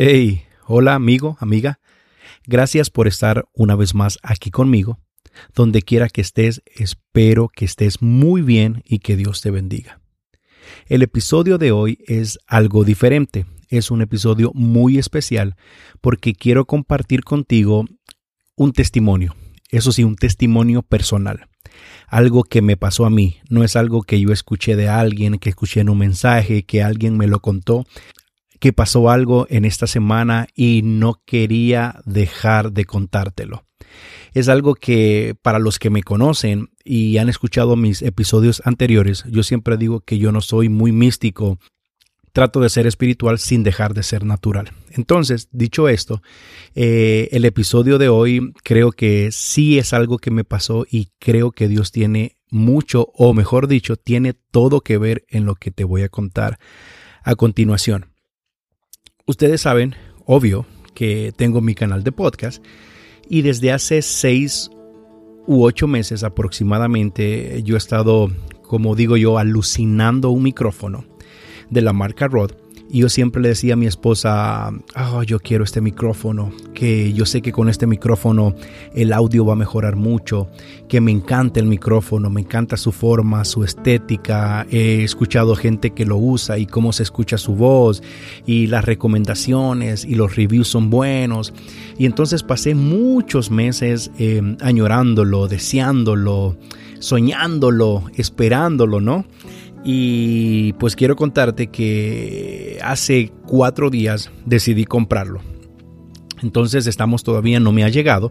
Hey, hola amigo, amiga. Gracias por estar una vez más aquí conmigo. Donde quiera que estés, espero que estés muy bien y que Dios te bendiga. El episodio de hoy es algo diferente. Es un episodio muy especial porque quiero compartir contigo un testimonio. Eso sí, un testimonio personal. Algo que me pasó a mí. No es algo que yo escuché de alguien, que escuché en un mensaje, que alguien me lo contó que pasó algo en esta semana y no quería dejar de contártelo. Es algo que para los que me conocen y han escuchado mis episodios anteriores, yo siempre digo que yo no soy muy místico, trato de ser espiritual sin dejar de ser natural. Entonces, dicho esto, eh, el episodio de hoy creo que sí es algo que me pasó y creo que Dios tiene mucho, o mejor dicho, tiene todo que ver en lo que te voy a contar a continuación. Ustedes saben, obvio, que tengo mi canal de podcast y desde hace seis u ocho meses aproximadamente yo he estado, como digo yo, alucinando un micrófono de la marca Rode y yo siempre le decía a mi esposa, oh, yo quiero este micrófono, que yo sé que con este micrófono el audio va a mejorar mucho, que me encanta el micrófono, me encanta su forma, su estética. He escuchado gente que lo usa y cómo se escucha su voz y las recomendaciones y los reviews son buenos. Y entonces pasé muchos meses eh, añorándolo, deseándolo, soñándolo, esperándolo, ¿no? Y pues quiero contarte que hace cuatro días decidí comprarlo. Entonces estamos todavía, no me ha llegado.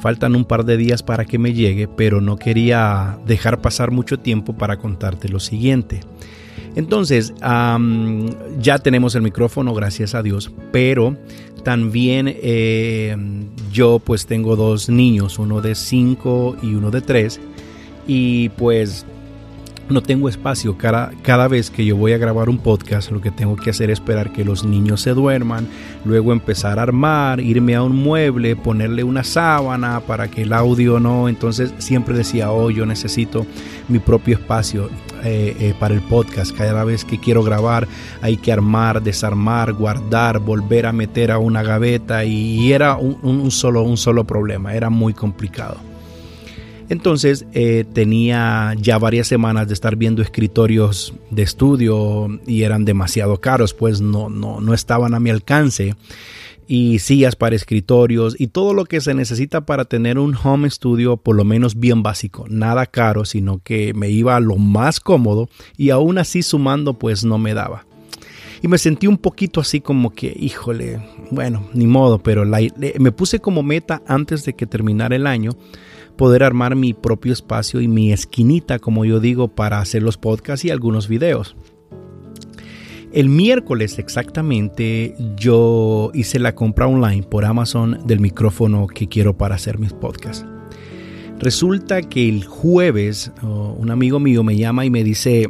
Faltan un par de días para que me llegue, pero no quería dejar pasar mucho tiempo para contarte lo siguiente. Entonces, ya tenemos el micrófono, gracias a Dios, pero también eh, yo pues tengo dos niños, uno de 5 y uno de 3, y pues no tengo espacio. Cada, cada vez que yo voy a grabar un podcast, lo que tengo que hacer es esperar que los niños se duerman, luego empezar a armar, irme a un mueble, ponerle una sábana para que el audio no. Entonces siempre decía, oh, yo necesito mi propio espacio eh, eh, para el podcast. Cada vez que quiero grabar hay que armar, desarmar, guardar, volver a meter a una gaveta y, era un, solo, un solo problema, era muy complicado. Entonces eh, tenía ya varias semanas de estar viendo escritorios de estudio y eran demasiado caros, pues no, no, no estaban a mi alcance. Y sillas para escritorios y todo lo que se necesita para tener un home studio por lo menos bien básico. Nada caro, sino que me iba a lo más cómodo y aún así sumando pues no me daba. Y me sentí un poquito así como que, híjole, bueno, ni modo, pero me puse como meta antes de que terminara el año poder armar mi propio espacio y mi esquinita, como yo digo, para hacer los podcasts y algunos videos. El miércoles exactamente yo hice la compra online por Amazon del micrófono que quiero para hacer mis podcasts. Resulta que el jueves un amigo mío me llama y me dice,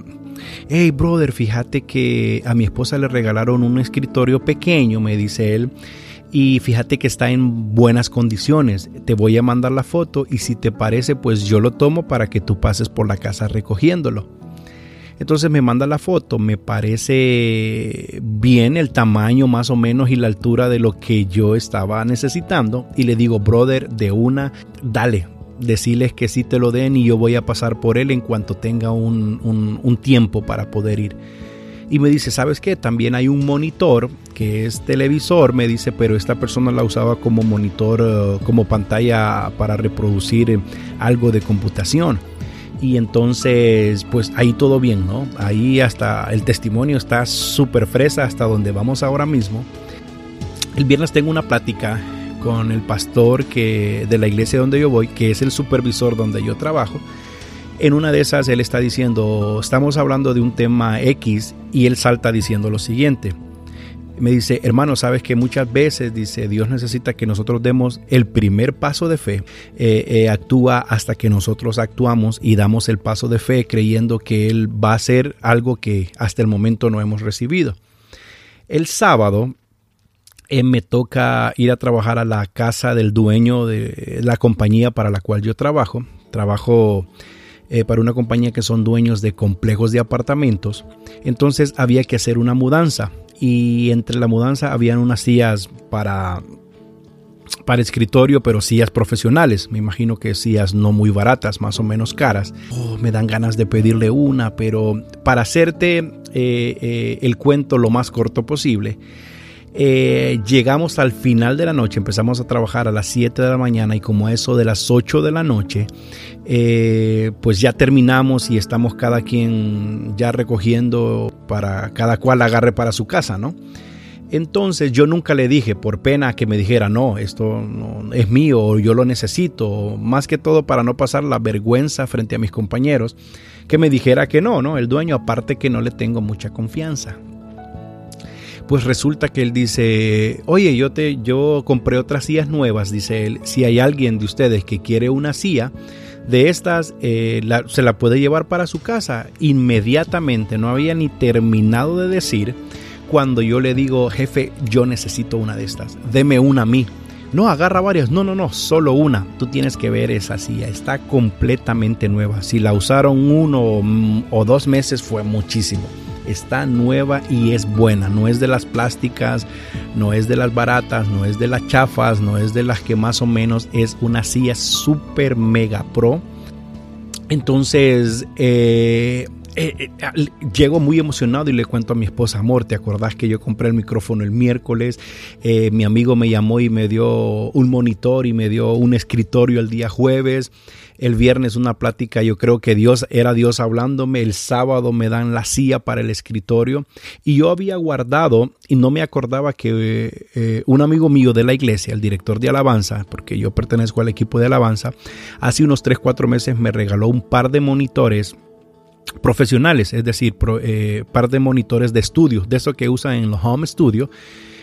hey brother, fíjate que a mi esposa le regalaron un escritorio pequeño, me dice él, y fíjate que está en buenas condiciones. Te voy a mandar la foto y si te parece, pues yo lo tomo para que tú pases por la casa recogiéndolo. Entonces me manda la foto, me parece bien el tamaño más o menos y la altura de lo que yo estaba necesitando y le digo, brother, de una, dale, decirles que sí te lo den y yo voy a pasar por él en cuanto tenga un, un tiempo para poder ir y me dice, ¿sabes qué? También hay un monitor que es televisor, me dice, pero esta persona la usaba como monitor, eh, como pantalla para reproducir eh, algo de computación. Y entonces, pues ahí todo bien, ¿no? Ahí hasta el testimonio está súper fresa hasta donde vamos ahora mismo. El viernes tengo una plática con el pastor que, de la iglesia donde yo voy, que es el supervisor donde yo trabajo en una de esas él está diciendo, estamos hablando de un tema X y él salta diciendo lo siguiente. Me dice, hermano, sabes que muchas veces, dice, Dios necesita que nosotros demos el primer paso de fe. Eh, eh, actúa hasta que nosotros actuamos y damos el paso de fe creyendo que Él va a hacer algo que hasta el momento no hemos recibido. El sábado eh, me toca ir a trabajar a la casa del dueño de la compañía para la cual yo trabajo. Trabajo eh, para una compañía que son dueños de complejos de apartamentos. Entonces había que hacer una mudanza y entre la mudanza habían unas sillas para para escritorio, pero sillas profesionales. Me imagino que sillas no muy baratas, más o menos caras. Oh, me dan ganas de pedirle una, pero para hacerte eh, eh, el cuento lo más corto posible, eh, llegamos al final de la noche, empezamos a trabajar a las 7 de la mañana y como eso de las 8 de la noche, pues ya terminamos y estamos cada quien ya recogiendo para cada cual agarre para su casa, ¿no? Entonces yo nunca le dije, por pena que me dijera, no, esto no, es mío o yo lo necesito, más que todo para no pasar la vergüenza frente a mis compañeros, que me dijera que no, no, el dueño aparte que no le tengo mucha confianza. Pues resulta que él dice, oye, yo, te, yo compré otras sillas nuevas, dice él, si hay alguien de ustedes que quiere una silla, de estas eh, se la puede llevar para su casa. Inmediatamente, no había ni terminado de decir, cuando yo le digo, jefe, yo necesito una de estas, deme una a mí. No, agarra varias. No, no, no, solo una. Tú tienes que ver esa silla. Está completamente nueva. Si la usaron uno o dos meses fue muchísimo. Está nueva y es buena. No es de las plásticas, no es de las baratas, no es de las chafas, no es de las que más o menos es una silla super mega pro. Entonces, eh, eh, eh, llego muy emocionado y le cuento a mi esposa, amor, ¿te acordás que yo compré el micrófono el miércoles? Eh, mi amigo me llamó y me dio un monitor y me dio un escritorio el día jueves. El viernes una plática, yo creo que Dios era Dios hablándome. El sábado me dan la silla para el escritorio. Y yo había guardado y no me acordaba que un amigo mío de la iglesia, el director de alabanza, porque yo pertenezco al equipo de alabanza, hace unos 3, 4 meses me regaló un par de monitores profesionales, es decir, eh, par de monitores de estudio, de eso que usan en los home studio.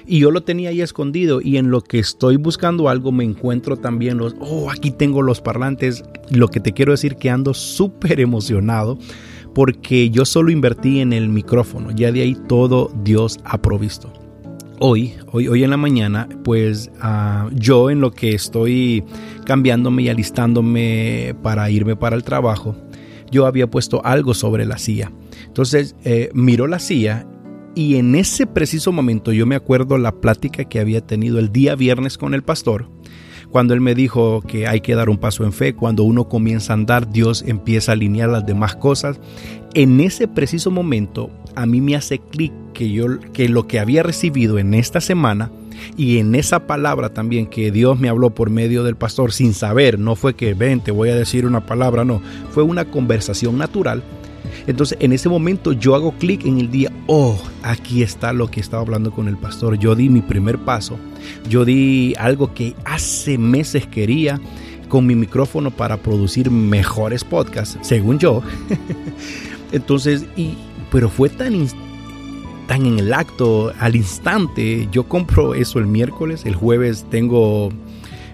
Y yo lo tenía ahí escondido y en lo que estoy buscando algo me encuentro también los, oh, aquí tengo los parlantes. Lo que te quiero decir que ando súper emocionado porque yo solo invertí en el micrófono, ya de ahí todo Dios ha provisto. Hoy, hoy, hoy en la mañana, pues ah, yo en lo que estoy cambiándome y alistándome para irme para el trabajo, yo había puesto algo sobre la silla. Entonces eh, miró la silla y en ese preciso momento yo me acuerdo la plática que había tenido el día viernes con el pastor, cuando él me dijo que hay que dar un paso en fe, cuando uno comienza a andar, Dios empieza a alinear las demás cosas. En ese preciso momento a mí me hace clic que yo que lo que había recibido en esta semana y en esa palabra también que Dios me habló por medio del pastor sin saber, no fue que ven, te voy a decir una palabra, no, fue una conversación natural. Entonces en ese momento yo hago clic en el día, oh, aquí está lo que estaba hablando con el pastor. Yo di mi primer paso, yo di algo que hace meses quería con mi micrófono para producir mejores podcasts, según yo. Entonces, y, pero fue tan tan en el acto, al instante. Yo compro eso el miércoles, el jueves tengo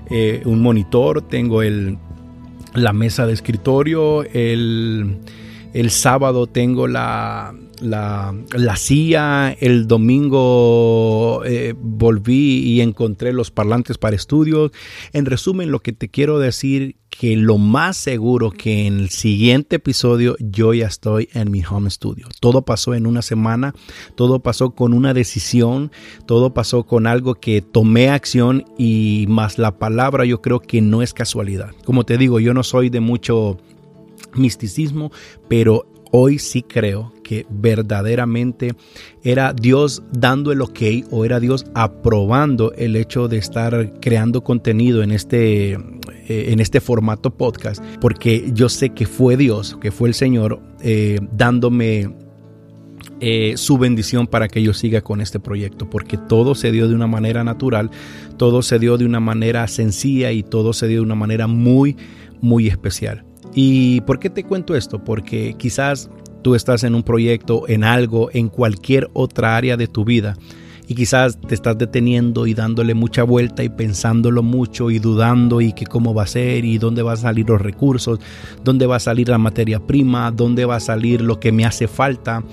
eh, un monitor, tengo el, la mesa de escritorio, el, el sábado tengo la, la, la silla, el domingo eh, volví y encontré los parlantes para estudios. En resumen, lo que te quiero decir que lo más seguro que en el siguiente episodio yo ya estoy en mi home studio. Todo pasó en una semana, todo pasó con una decisión, todo pasó con algo que tomé acción y más la palabra yo creo que no es casualidad. Como te digo, yo no soy de mucho misticismo, pero hoy sí creo que verdaderamente era Dios dando el ok o era Dios aprobando el hecho de estar creando contenido en este, eh, en este formato podcast, porque yo sé que fue Dios, que fue el Señor eh, dándome eh, su bendición para que yo siga con este proyecto, porque todo se dio de una manera natural, todo se dio de una manera sencilla y todo se dio de una manera muy, muy especial. ¿Y por qué te cuento esto? Porque quizás tú estás en un proyecto, en algo, en cualquier otra área de tu vida y quizás te estás deteniendo y dándole mucha vuelta y pensándolo mucho y dudando y que cómo va a ser y dónde van a salir los recursos, dónde va a salir la materia prima, dónde va a salir lo que me hace falta.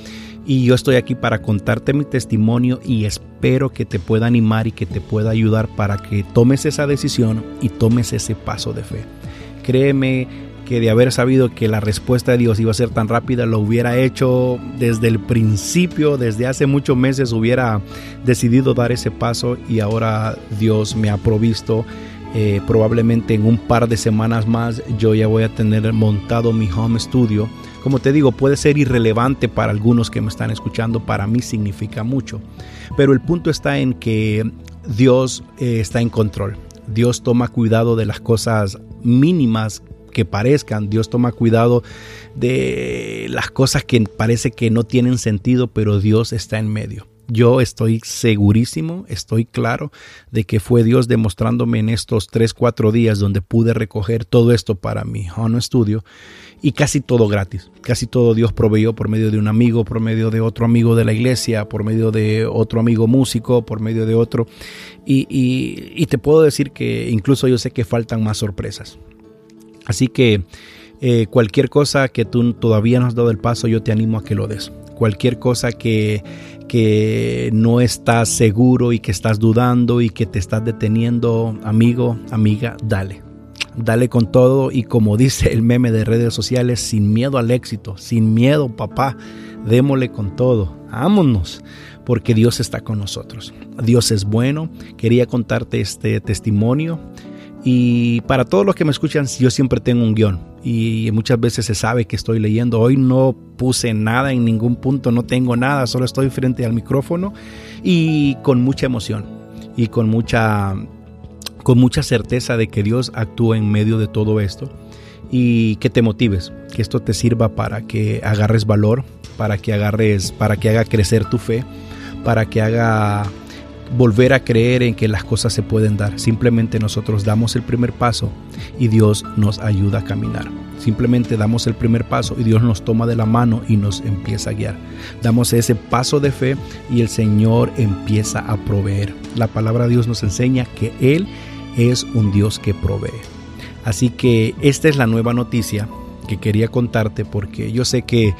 Y yo estoy aquí para contarte mi testimonio y espero que te pueda animar y que te pueda ayudar para que tomes esa decisión y tomes ese paso de fe. Créeme, que de haber sabido que la respuesta de Dios iba a ser tan rápida, lo hubiera hecho desde el principio, desde hace muchos meses hubiera decidido dar ese paso y ahora Dios me ha provisto. Eh, probablemente en un par de semanas más yo ya voy a tener montado mi home studio. Como te digo, puede ser irrelevante para algunos que me están escuchando, para mí significa mucho. Pero el punto está en que Dios eh, está en control. Dios toma cuidado de las cosas mínimas que parezcan. Dios toma cuidado de las cosas que parece que no tienen sentido, pero Dios está en medio. Yo estoy segurísimo, estoy claro de que fue Dios demostrándome en estos 3, 4 días donde pude recoger todo esto para mi Home Studio y casi todo gratis. Casi todo Dios proveyó por medio de un amigo, por medio de otro amigo de la iglesia, por medio de otro amigo músico, por medio de otro. Y, y te puedo decir que incluso yo sé que faltan más sorpresas. Así que eh, cualquier cosa que tú todavía no has dado el paso, yo te animo a que lo des. Cualquier cosa que, que no estás seguro y que estás dudando y que te estás deteniendo, amigo, amiga, dale. Dale con todo y como dice el meme de redes sociales, sin miedo al éxito, sin miedo, papá, démosle con todo. Vámonos porque Dios está con nosotros. Dios es bueno. Quería contarte este testimonio y para todos los que me escuchan, yo siempre tengo un guion y muchas veces se sabe que estoy leyendo. Hoy no puse nada en ningún punto, no tengo nada, solo estoy frente al micrófono y con mucha emoción y con mucha con mucha certeza de que Dios actúa en medio de todo esto y que te motives, que esto te sirva para que agarres valor, para que agarres, para que haga crecer tu fe, para que haga volver a creer en que las cosas se pueden dar. Simplemente nosotros damos el primer paso y Dios nos ayuda a caminar. Simplemente damos el primer paso y Dios nos toma de la mano y nos empieza a guiar. Damos ese paso de fe y el Señor empieza a proveer. La palabra de Dios nos enseña que Él es un Dios que provee. Así que esta es la nueva noticia que quería contarte porque yo sé que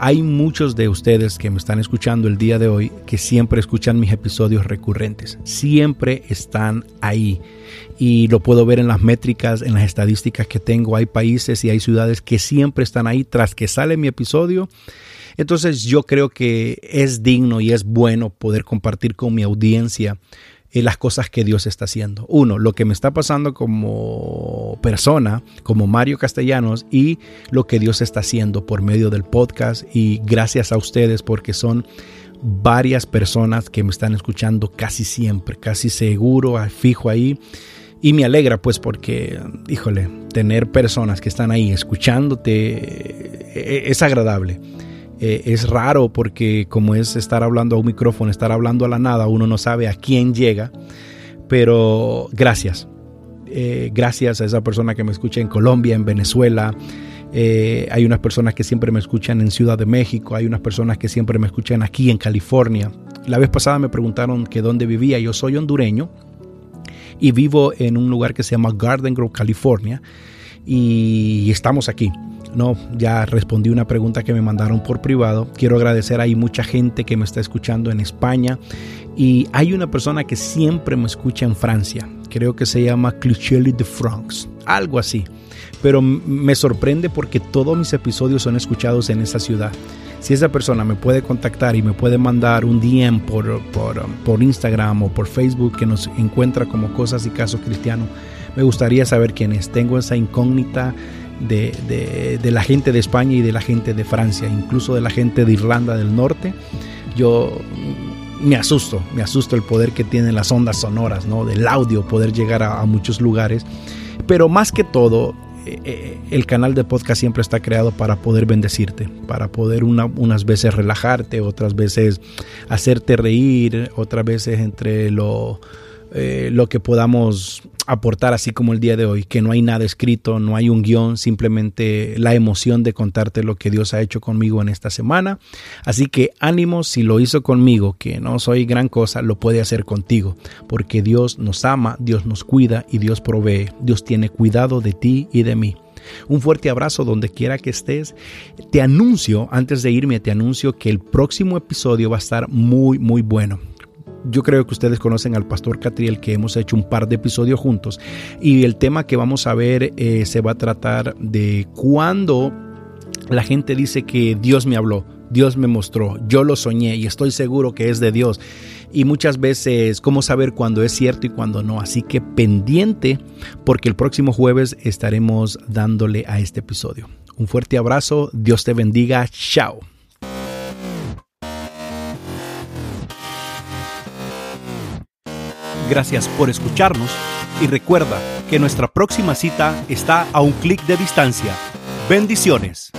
hay muchos de ustedes que me están escuchando el día de hoy que siempre escuchan mis episodios recurrentes. Siempre están ahí. Y lo puedo ver en las métricas, en las estadísticas que tengo. Hay países y hay ciudades que siempre están ahí tras que sale mi episodio. Entonces yo creo que es digno y es bueno poder compartir con mi audiencia las cosas que Dios está haciendo. Uno, lo que me está pasando como persona, como Mario Castellanos, y lo que Dios está haciendo por medio del podcast. Y gracias a ustedes porque son varias personas que me están escuchando casi siempre, casi seguro, fijo ahí. Y me alegra pues porque, híjole, tener personas que están ahí escuchándote e, e, es agradable. Eh, es raro porque como es estar hablando a un micrófono, estar hablando a la nada, uno no sabe a quién llega, pero gracias. Eh, gracias a esa persona que me escucha en Colombia, en Venezuela. Eh, hay unas personas que siempre me escuchan en Ciudad de México, hay unas personas que siempre me escuchan aquí en California. La vez pasada me preguntaron que dónde vivía. Yo soy hondureño y vivo en un lugar que se llama Garden Grove, California, y estamos aquí. No, ya respondí una pregunta que me mandaron por privado. Quiero agradecer, hay mucha gente que me está escuchando en España y hay una persona que siempre me escucha en Francia. Creo que se llama Clicheli de France, algo así. Pero me sorprende porque todos mis episodios son escuchados en esa ciudad. Si esa persona me puede contactar y me puede mandar un DM por, por, por Instagram o por Facebook que nos encuentra como Cosas y Casos Cristianos, me gustaría saber quién es. Tengo esa incógnita de, la gente de España y de la gente de Francia, incluso de la gente de Irlanda del Norte. Yo me asusto, me asusto el poder que tienen las ondas sonoras, ¿no? del audio, poder llegar a, muchos lugares. Pero más que todo, eh, eh, el canal de podcast siempre está creado para poder bendecirte, para poder unas veces relajarte, otras veces hacerte reír, otras veces entre lo, eh, lo que podamos aportar así como el día de hoy, que no hay nada escrito, no hay un guion, simplemente la emoción de contarte lo que Dios ha hecho conmigo en esta semana. Así que ánimo, si lo hizo conmigo, que no soy gran cosa, lo puede hacer contigo, porque Dios nos ama, Dios nos cuida y Dios provee. Dios tiene cuidado de ti y de mí. Un fuerte abrazo donde quiera que estés. Te anuncio, antes de irme, te anuncio que el próximo episodio va a estar muy, muy bueno yo creo que ustedes conocen al pastor Catriel que hemos hecho un par de episodios juntos y el tema que vamos a ver eh, se va a tratar de cuando la gente dice que Dios me habló, Dios me mostró, yo lo soñé y estoy seguro que es de Dios. Y muchas veces, ¿cómo saber cuándo es cierto y cuándo no? Así que pendiente porque el próximo jueves estaremos dándole a este episodio. Un fuerte abrazo, Dios te bendiga, chao. Gracias por escucharnos y recuerda que nuestra próxima cita está a un clic de distancia. Bendiciones.